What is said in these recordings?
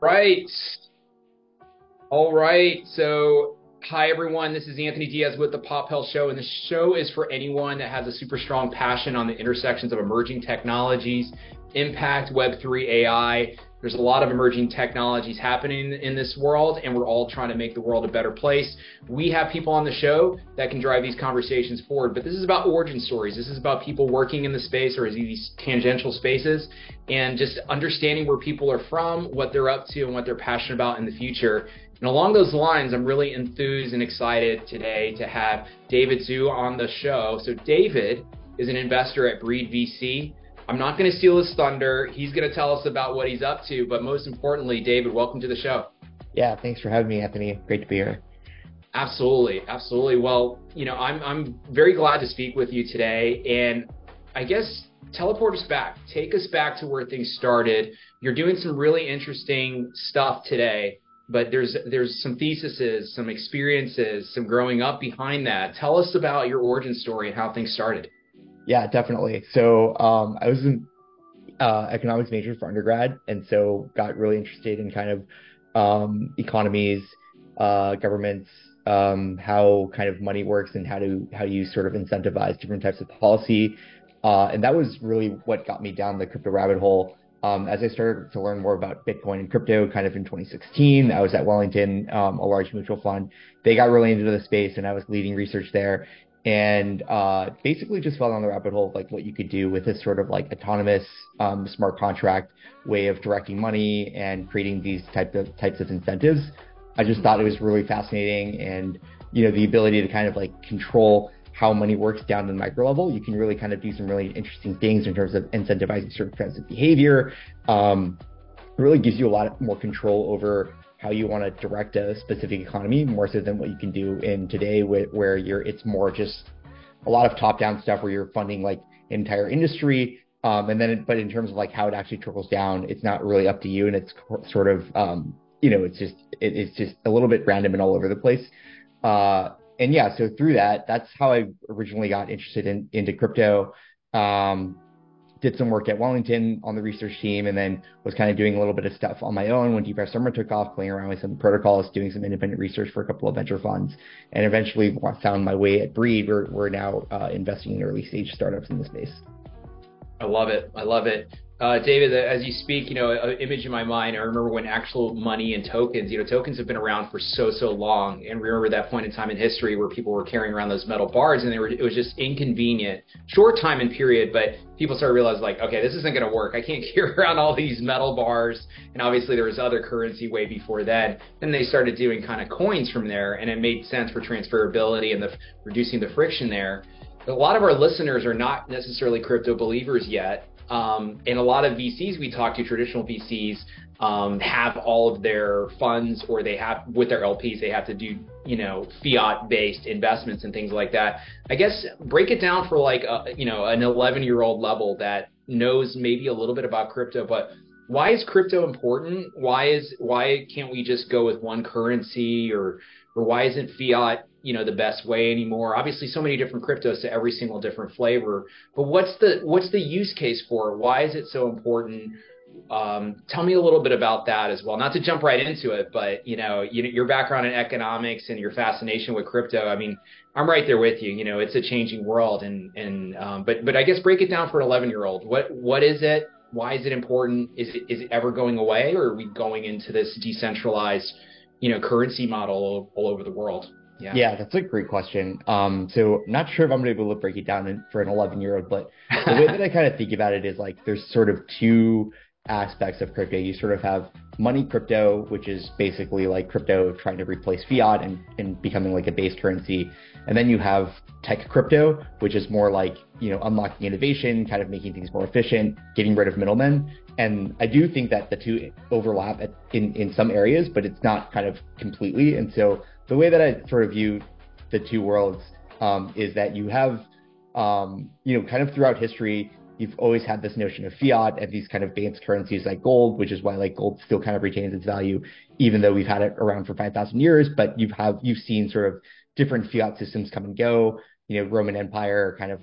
Right. All right. So, hi everyone. This is Anthony Diaz with the Pop Health Show, and the show is for anyone that has a super strong passion on the intersections of emerging technologies, impact, Web3, AI, there's a lot of emerging technologies happening in this world, and we're all trying to make the world a better place. We have people on the show that can drive these conversations forward, but this is about origin stories. This is about people working in the space or these tangential spaces and just understanding where people are from, what they're up to, and what they're passionate about in the future. And along those lines, I'm really enthused and excited today to have David Hsu on the show. So, David is an investor at Breed VC. I'm not going to steal his thunder. He's going to tell us about what he's up to. But most importantly, David, welcome to the show. Yeah, thanks for having me, Anthony. Great to be here. Absolutely, absolutely. Well, you know, I'm I'm very glad to speak with you today, and I guess teleport us back, take us back to where things started. You're doing some really interesting stuff today, but there's there's some theses, some experiences, some growing up behind that. Tell us about your origin story and how things started. Yeah, definitely. So um, I was in uh, economics major for undergrad, and so got really interested in kind of um, economies, uh, governments, um, how kind of money works, and how to how you sort of incentivize different types of policy. Uh, and that was really what got me down the crypto rabbit hole. Um, as I started to learn more about Bitcoin and crypto, kind of in 2016, I was at Wellington, um, a large mutual fund. They got really into the space, and I was leading research there and uh, basically just fell down the rabbit hole of like what you could do with this sort of like autonomous um, smart contract way of directing money and creating these type of types of incentives. I just thought it was really fascinating, and you know the ability to kind of like control how money works down to the micro level. You can really kind of do some really interesting things in terms of incentivizing certain kinds of behavior. Um, really gives you a lot more control over how you want to direct a specific economy more so than what you can do in today where you're it's more just a lot of top down stuff where you're funding like entire industry um, and then but in terms of like how it actually trickles down it's not really up to you and it's sort of um, you know it's just it, it's just a little bit random and all over the place. Uh, and yeah so through that that's how i originally got interested in into crypto. Um, did some work at Wellington on the research team, and then was kind of doing a little bit of stuff on my own when DeFi Summer took off, playing around with some protocols, doing some independent research for a couple of venture funds, and eventually found my way at Breed. We're, we're now uh, investing in early stage startups in the space. I love it. I love it. Uh, David, as you speak, you know, an image in my mind. I remember when actual money and tokens, you know, tokens have been around for so so long, and remember that point in time in history where people were carrying around those metal bars, and they were it was just inconvenient, short time and period. But people started realize like, okay, this isn't going to work. I can't carry around all these metal bars, and obviously there was other currency way before that. Then they started doing kind of coins from there, and it made sense for transferability and the reducing the friction there. A lot of our listeners are not necessarily crypto believers yet um, and a lot of VCs we talk to, traditional VCs, um, have all of their funds or they have with their LPs, they have to do, you know, fiat based investments and things like that. I guess break it down for like, a, you know, an 11 year old level that knows maybe a little bit about crypto, but why is crypto important? Why is, why can't we just go with one currency or, or why isn't fiat you know the best way anymore. Obviously, so many different cryptos to every single different flavor. But what's the what's the use case for it? Why is it so important? Um, tell me a little bit about that as well. Not to jump right into it, but you know, you, your background in economics and your fascination with crypto. I mean, I'm right there with you. You know, it's a changing world, and and um, but but I guess break it down for an 11 year old. What what is it? Why is it important? Is it is it ever going away, or are we going into this decentralized, you know, currency model all, all over the world? Yeah. yeah, that's a great question. Um, so not sure if I'm gonna be able to break it down in, for an 11 year old, but the way that I kind of think about it is like there's sort of two aspects of crypto. You sort of have money crypto, which is basically like crypto trying to replace fiat and, and becoming like a base currency. And then you have tech crypto, which is more like, you know, unlocking innovation, kind of making things more efficient, getting rid of middlemen. And I do think that the two overlap at, in, in some areas, but it's not kind of completely. And so the way that I sort of view the two worlds um, is that you have, um, you know, kind of throughout history, you've always had this notion of fiat and these kind of base currencies like gold, which is why like gold still kind of retains its value, even though we've had it around for 5,000 years. But you've have you've seen sort of different fiat systems come and go. You know, Roman Empire kind of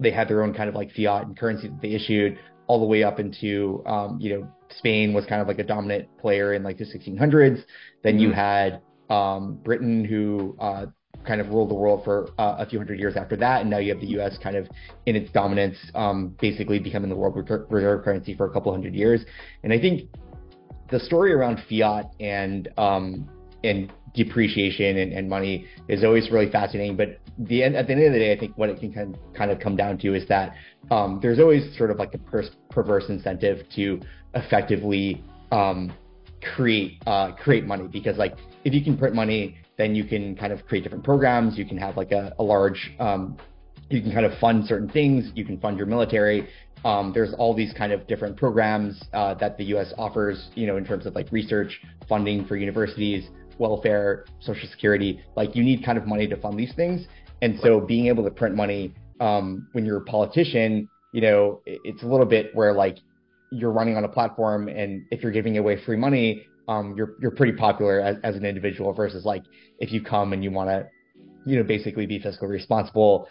they had their own kind of like fiat and currency that they issued all the way up into um, you know Spain was kind of like a dominant player in like the 1600s. Then you had um, Britain, who uh, kind of ruled the world for uh, a few hundred years after that, and now you have the U.S. kind of in its dominance, um, basically becoming the world reserve currency for a couple hundred years. And I think the story around fiat and um, and depreciation and, and, money is always really fascinating. But the end, at the end of the day, I think what it can kind of, kind of come down to is that um, there's always sort of like a per- perverse incentive to effectively um, create uh, create money because like if you can print money, then you can kind of create different programs. You can have like a, a large um, you can kind of fund certain things. You can fund your military. Um, there's all these kind of different programs uh, that the U.S. offers, you know, in terms of like research funding for universities, welfare, social security. Like you need kind of money to fund these things, and so being able to print money um, when you're a politician, you know, it's a little bit where like you're running on a platform and if you're giving away free money, um, you're you're pretty popular as, as an individual versus like if you come and you want to, you know, basically be fiscally responsible,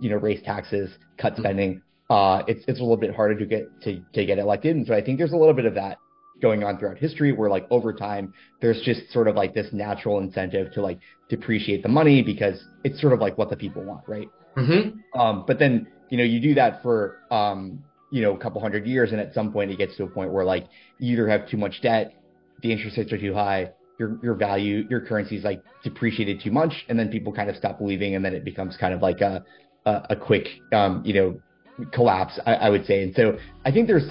you know, raise taxes, cut spending. Uh, it's it's a little bit harder to get to to get elected, and so I think there's a little bit of that going on throughout history where like over time there's just sort of like this natural incentive to like depreciate the money because it's sort of like what the people want, right? Mm-hmm. Um, but then you know you do that for um, you know, a couple hundred years, and at some point it gets to a point where like you either have too much debt, the interest rates are too high, your your value, your currency is like depreciated too much, and then people kind of stop believing, and then it becomes kind of like a a, a quick, um, you know, collapse, I, I would say. And so I think there's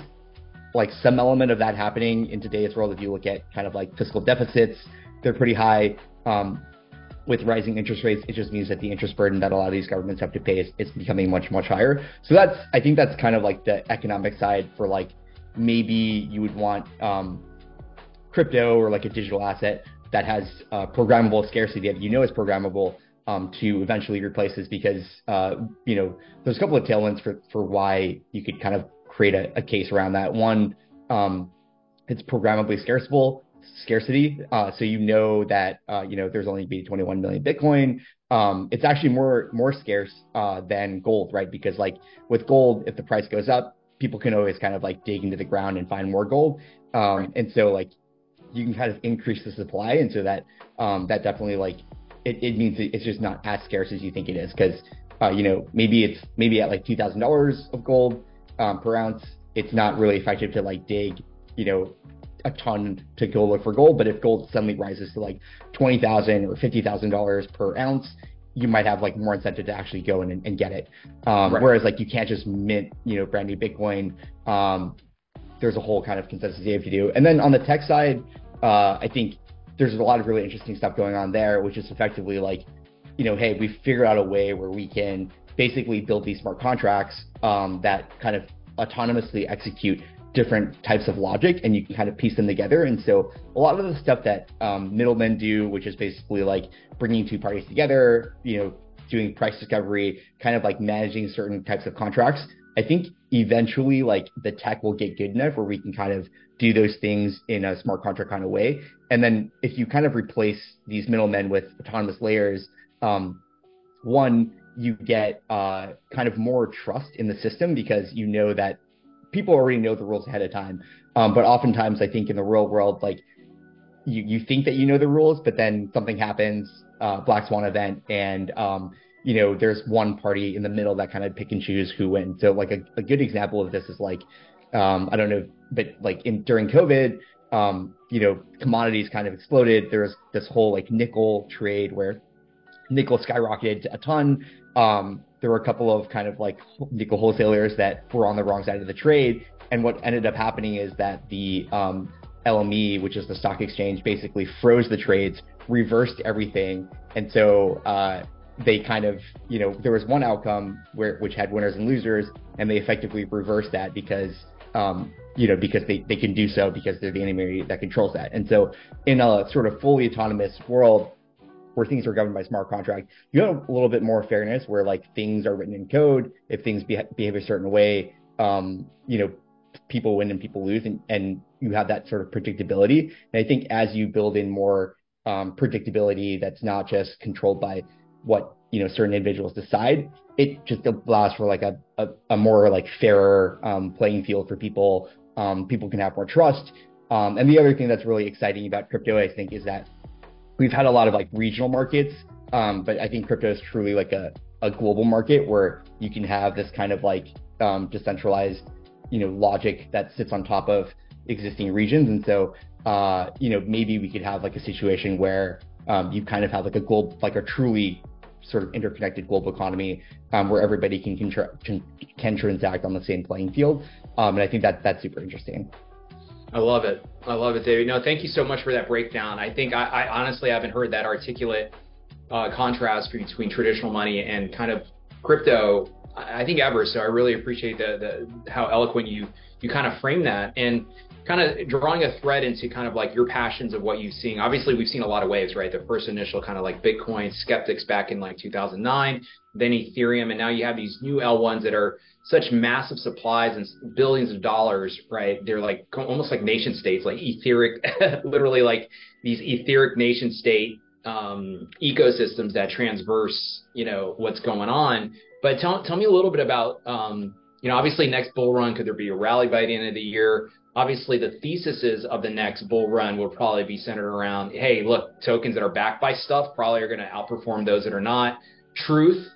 like some element of that happening in today's world. If you look at kind of like fiscal deficits, they're pretty high. Um, with rising interest rates, it just means that the interest burden that a lot of these governments have to pay is, is becoming much, much higher. So that's, I think that's kind of like the economic side for like maybe you would want um, crypto or like a digital asset that has uh, programmable scarcity that you know is programmable um, to eventually replace this because uh, you know there's a couple of tailwinds for for why you could kind of create a, a case around that. One, um, it's programmably scarceable scarcity. Uh, so you know that uh, you know there's only be 21 million Bitcoin. Um, it's actually more more scarce uh, than gold, right? Because like with gold, if the price goes up, people can always kind of like dig into the ground and find more gold. Um, right. And so like you can kind of increase the supply, and so that um, that definitely like it, it means it's just not as scarce as you think it is because uh, you know maybe it's maybe at like two thousand dollars of gold um, per ounce. It's not really effective to like dig you know a ton to go look for gold. But if gold suddenly rises to like twenty thousand or fifty thousand dollars per ounce, you might have like more incentive to actually go in and, and get it. Um, right. Whereas like you can't just mint, you know, brand new Bitcoin. Um, there's a whole kind of consensus if you have to do. And then on the tech side, uh, I think there's a lot of really interesting stuff going on there, which is effectively like, you know, hey, we figured out a way where we can basically build these smart contracts um, that kind of autonomously execute different types of logic and you can kind of piece them together. And so a lot of the stuff that um, middlemen do, which is basically like bringing two parties together, you know, doing price discovery, kind of like managing certain types of contracts. I think eventually like the tech will get good enough where we can kind of do those things in a smart contract kind of way. And then if you kind of replace these middlemen with autonomous layers, um, one, you get uh, kind of more trust in the system because you know that people already know the rules ahead of time. Um, but oftentimes, I think in the real world, like you you think that you know the rules, but then something happens, uh, black swan event, and um, you know there's one party in the middle that kind of pick and choose who wins. So like a, a good example of this is like um, I don't know, but like in during COVID, um, you know, commodities kind of exploded. There's this whole like nickel trade where nickel skyrocketed a ton. Um, there were a couple of kind of like nickel wholesalers that were on the wrong side of the trade. And what ended up happening is that the um, LME, which is the stock exchange, basically froze the trades, reversed everything. And so uh, they kind of, you know, there was one outcome where which had winners and losers, and they effectively reversed that because, um, you know, because they, they can do so because they're the LME that controls that. And so in a sort of fully autonomous world, where things are governed by smart contract, you have a little bit more fairness where like things are written in code. If things be- behave a certain way, um, you know, people win and people lose, and, and you have that sort of predictability. And I think as you build in more um, predictability that's not just controlled by what you know certain individuals decide, it just allows for like a, a, a more like fairer um, playing field for people um, people can have more trust. Um, and the other thing that's really exciting about crypto, I think, is that we've had a lot of like regional markets, um, but I think crypto is truly like a, a global market where you can have this kind of like um, decentralized, you know, logic that sits on top of existing regions. And so, uh, you know, maybe we could have like a situation where um, you kind of have like a global, like a truly sort of interconnected global economy um, where everybody can, can, can transact on the same playing field. Um, and I think that that's super interesting. I love it. I love it, David. No, thank you so much for that breakdown. I think I, I honestly haven't heard that articulate uh, contrast between traditional money and kind of crypto. I think ever. So I really appreciate the, the how eloquent you you kind of frame that and kind of drawing a thread into kind of like your passions of what you've seen. Obviously, we've seen a lot of waves, right? The first initial kind of like Bitcoin skeptics back in like 2009, then Ethereum, and now you have these new L1s that are such massive supplies and billions of dollars, right? They're like almost like nation states, like etheric, literally like these etheric nation state um, ecosystems that transverse, you know, what's going on. But tell tell me a little bit about, um, you know, obviously next bull run, could there be a rally by the end of the year? Obviously, the theses of the next bull run will probably be centered around, hey, look, tokens that are backed by stuff probably are going to outperform those that are not. Truth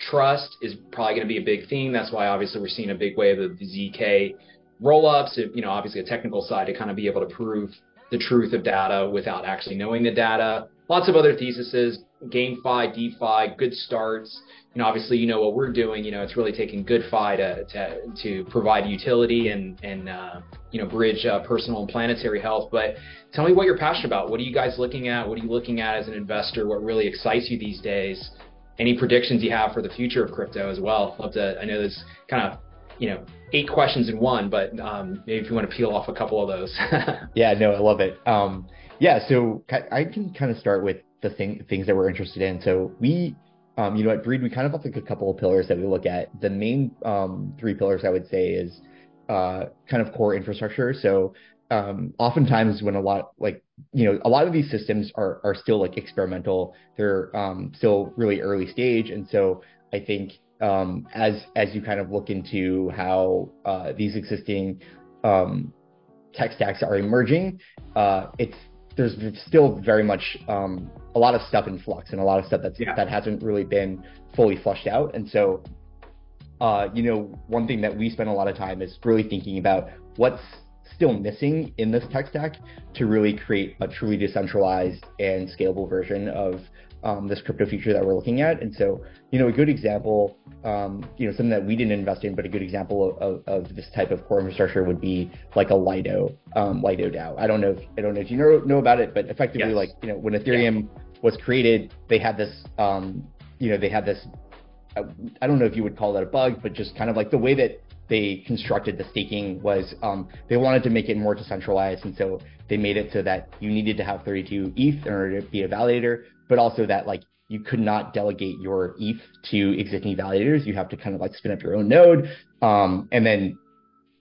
trust is probably going to be a big theme. That's why obviously we're seeing a big wave of ZK rollups. You know, obviously a technical side to kind of be able to prove the truth of data without actually knowing the data. Lots of other theses, GameFi, DeFi, good starts. Know, obviously you know what we're doing. You know, it's really taking good fi to to, to provide utility and and uh, you know bridge uh, personal and planetary health. But tell me what you're passionate about. What are you guys looking at? What are you looking at as an investor? What really excites you these days? any predictions you have for the future of crypto as well. Love to. I know there's kind of you know eight questions in one, but um, maybe if you want to peel off a couple of those. yeah, no, I love it. Um, yeah, so I can kind of start with the thing, things that we're interested in. So we, um, you know, at Breed, we kind of have like a couple of pillars that we look at. The main um, three pillars I would say is uh, kind of core infrastructure. So um, oftentimes when a lot like you know a lot of these systems are are still like experimental they're um, still really early stage and so i think um, as as you kind of look into how uh, these existing um, tech stacks are emerging uh, it's there's still very much um, a lot of stuff in flux and a lot of stuff that's yeah. that hasn't really been fully flushed out and so uh, you know one thing that we spend a lot of time is really thinking about what's still missing in this tech stack to really create a truly decentralized and scalable version of um, this crypto future that we're looking at. And so, you know, a good example, um, you know, something that we didn't invest in, but a good example of, of, of this type of core infrastructure would be like a Lido, um, Lido DAO. I don't know if I don't know if you know know about it, but effectively, yes. like you know, when Ethereum yeah. Was created, they had this, um, you know, they had this. I don't know if you would call that a bug, but just kind of like the way that they constructed the staking was um, they wanted to make it more decentralized, and so they made it so that you needed to have 32 ETH in order to be a validator, but also that like you could not delegate your ETH to existing validators. You have to kind of like spin up your own node, um, and then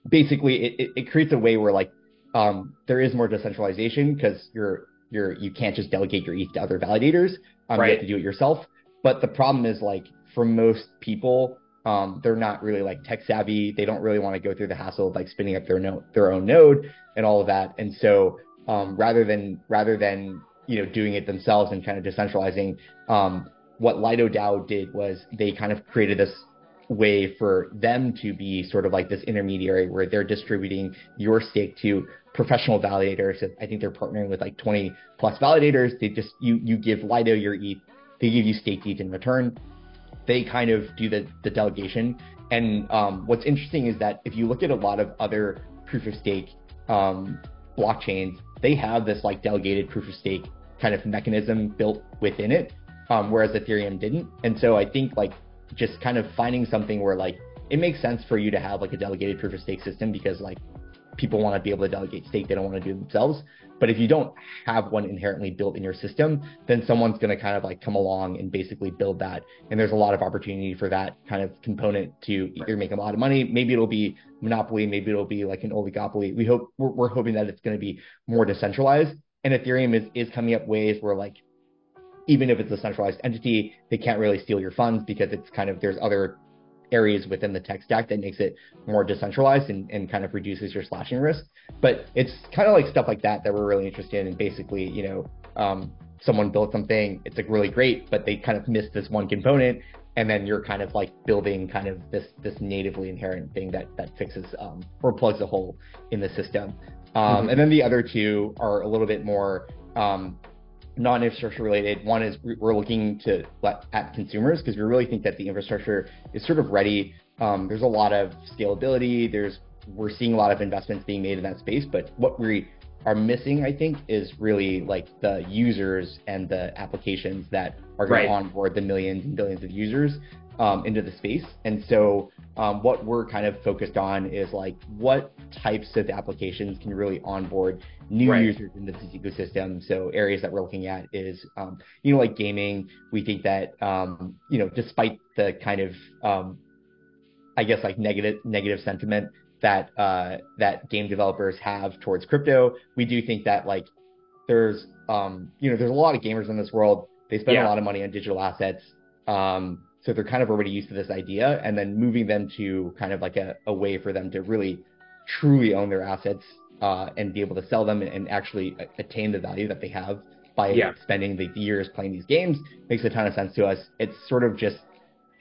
basically it, it, it, creates a way where like um, there is more decentralization because you're you're you can't just delegate your ETH to other validators. Um, right. You have to do it yourself. But the problem is like for most people, um, they're not really like tech savvy. They don't really want to go through the hassle of like spinning up their node, their own node and all of that. And so um, rather than rather than you know doing it themselves and kind of decentralizing, um, what Lido DAO did was they kind of created this way for them to be sort of like this intermediary where they're distributing your stake to professional validators. I think they're partnering with like 20 plus validators. They just you you give Lido your ETH, they give you stake ETH in return they kind of do the, the delegation. And um, what's interesting is that if you look at a lot of other proof of stake um, blockchains, they have this like delegated proof of stake kind of mechanism built within it, um, whereas Ethereum didn't. And so I think like just kind of finding something where like it makes sense for you to have like a delegated proof of stake system because like people want to be able to delegate state they don't want to do themselves. But if you don't have one inherently built in your system, then someone's going to kind of like come along and basically build that. And there's a lot of opportunity for that kind of component to either make a lot of money. Maybe it'll be monopoly. Maybe it'll be like an oligopoly. We hope we're, we're hoping that it's going to be more decentralized. And Ethereum is is coming up ways where like even if it's a centralized entity, they can't really steal your funds because it's kind of there's other areas within the tech stack that makes it more decentralized and, and kind of reduces your slashing risk. But it's kind of like stuff like that that we're really interested in. And basically, you know, um, someone built something, it's like really great, but they kind of missed this one component, and then you're kind of like building kind of this this natively inherent thing that that fixes um, or plugs a hole in the system. Um, mm-hmm. And then the other two are a little bit more um, non-infrastructure related. One is we're looking to at consumers because we really think that the infrastructure is sort of ready. Um, there's a lot of scalability. There's we're seeing a lot of investments being made in that space, but what we are missing, I think, is really like the users and the applications that are going right. to onboard the millions and billions of users um, into the space. And so, um, what we're kind of focused on is like what types of applications can really onboard new right. users into this ecosystem. So, areas that we're looking at is, um, you know, like gaming. We think that, um, you know, despite the kind of, um, I guess, like negative negative sentiment that uh, that game developers have towards crypto. We do think that like there's um, you know there's a lot of gamers in this world. They spend yeah. a lot of money on digital assets, um, so they're kind of already used to this idea. And then moving them to kind of like a, a way for them to really truly own their assets uh, and be able to sell them and actually attain the value that they have by yeah. spending the years playing these games makes a ton of sense to us. It's sort of just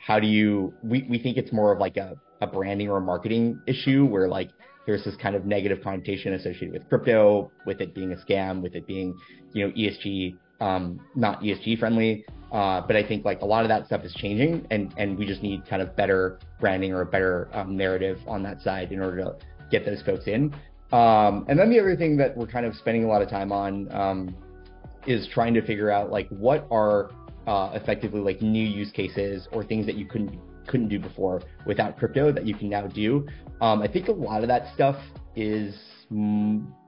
how do you we, we think it's more of like a a branding or a marketing issue where like there's this kind of negative connotation associated with crypto, with it being a scam, with it being, you know, ESG, um, not ESG friendly. Uh, but I think like a lot of that stuff is changing, and and we just need kind of better branding or a better um, narrative on that side in order to get those folks in. Um, and then the other thing that we're kind of spending a lot of time on um, is trying to figure out like what are uh, effectively like new use cases or things that you couldn't couldn't do before without crypto that you can now do. Um, I think a lot of that stuff is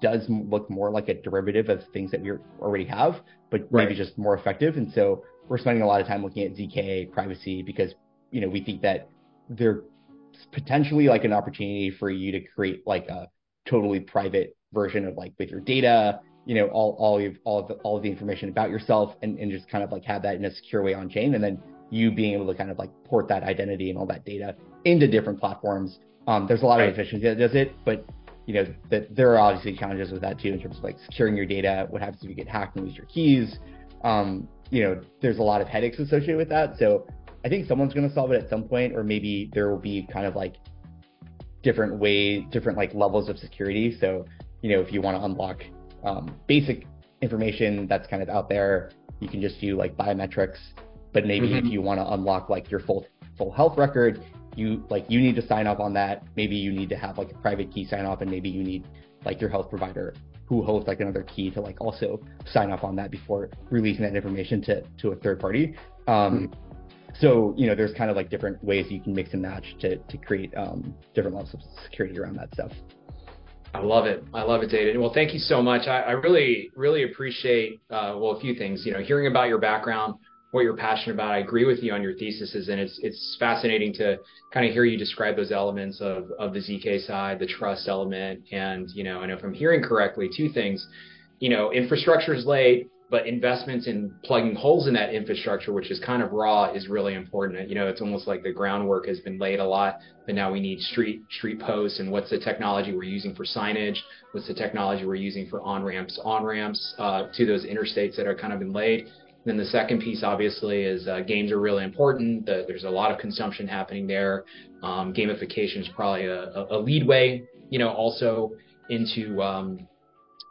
does look more like a derivative of things that we already have, but right. maybe just more effective. And so we're spending a lot of time looking at zk privacy because you know we think that there's potentially like an opportunity for you to create like a totally private version of like with your data you know all all of all of the, all of the information about yourself and, and just kind of like have that in a secure way on chain and then you being able to kind of like port that identity and all that data into different platforms. Um, there's a lot right. of efficiency that does it, but you know that there are obviously challenges with that too in terms of like securing your data. What happens if you get hacked and lose your keys? Um, you know, there's a lot of headaches associated with that. So I think someone's going to solve it at some point, or maybe there will be kind of like different ways, different like levels of security. So you know, if you want to unlock um, basic information that's kind of out there, you can just do like biometrics but maybe mm-hmm. if you want to unlock like your full full health record, you like you need to sign off on that. Maybe you need to have like a private key sign off, and maybe you need like your health provider who holds like another key to like also sign off on that before releasing that information to to a third party. Um, mm-hmm. So you know, there's kind of like different ways you can mix and match to to create um, different levels of security around that stuff. I love it. I love it, David. Well, thank you so much. I, I really, really appreciate uh, well a few things. You know, hearing about your background, what you're passionate about. I agree with you on your theses, and it's it's fascinating to kind of hear you describe those elements of of the zk side, the trust element, and you know, and if I'm hearing correctly, two things. You know, infrastructure is laid, but investments in plugging holes in that infrastructure, which is kind of raw, is really important. You know, it's almost like the groundwork has been laid a lot, but now we need street street posts and what's the technology we're using for signage, what's the technology we're using for on ramps, on ramps uh, to those interstates that are kind of been laid. Then the second piece, obviously, is uh, games are really important. The, there's a lot of consumption happening there. Um, gamification is probably a, a, lead way, you know, also into um,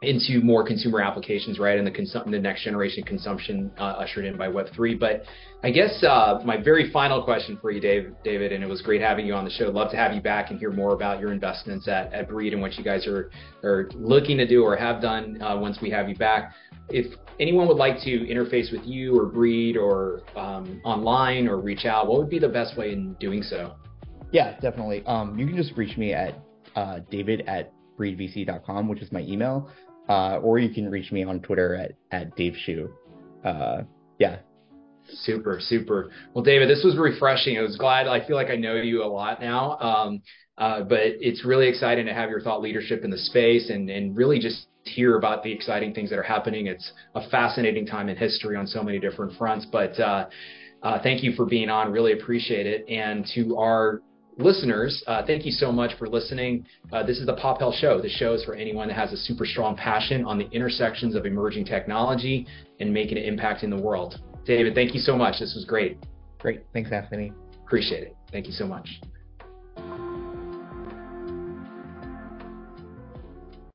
into more consumer applications, right? And the the next generation consumption uh, ushered in by Web3. But I guess uh, my very final question for you, Dave, David, and it was great having you on the show. Love to have you back and hear more about your investments at, at Breed and what you guys are, are looking to do or have done uh, once we have you back. If anyone would like to interface with you or Breed or um, online or reach out, what would be the best way in doing so? Yeah, definitely. Um, you can just reach me at uh, david at breedvc.com, which is my email uh, or you can reach me on Twitter at at Dave Hsu. Uh, yeah. Super, super. Well, David, this was refreshing. I was glad. I feel like I know you a lot now. Um, uh, but it's really exciting to have your thought leadership in the space and and really just hear about the exciting things that are happening. It's a fascinating time in history on so many different fronts. But uh, Uh, thank you for being on. Really appreciate it. And to our listeners, uh, thank you so much for listening. Uh, this is the Pop Health Show. The show is for anyone that has a super strong passion on the intersections of emerging technology and making an impact in the world. David, thank you so much. This was great. Great. Thanks, Anthony. Appreciate it. Thank you so much.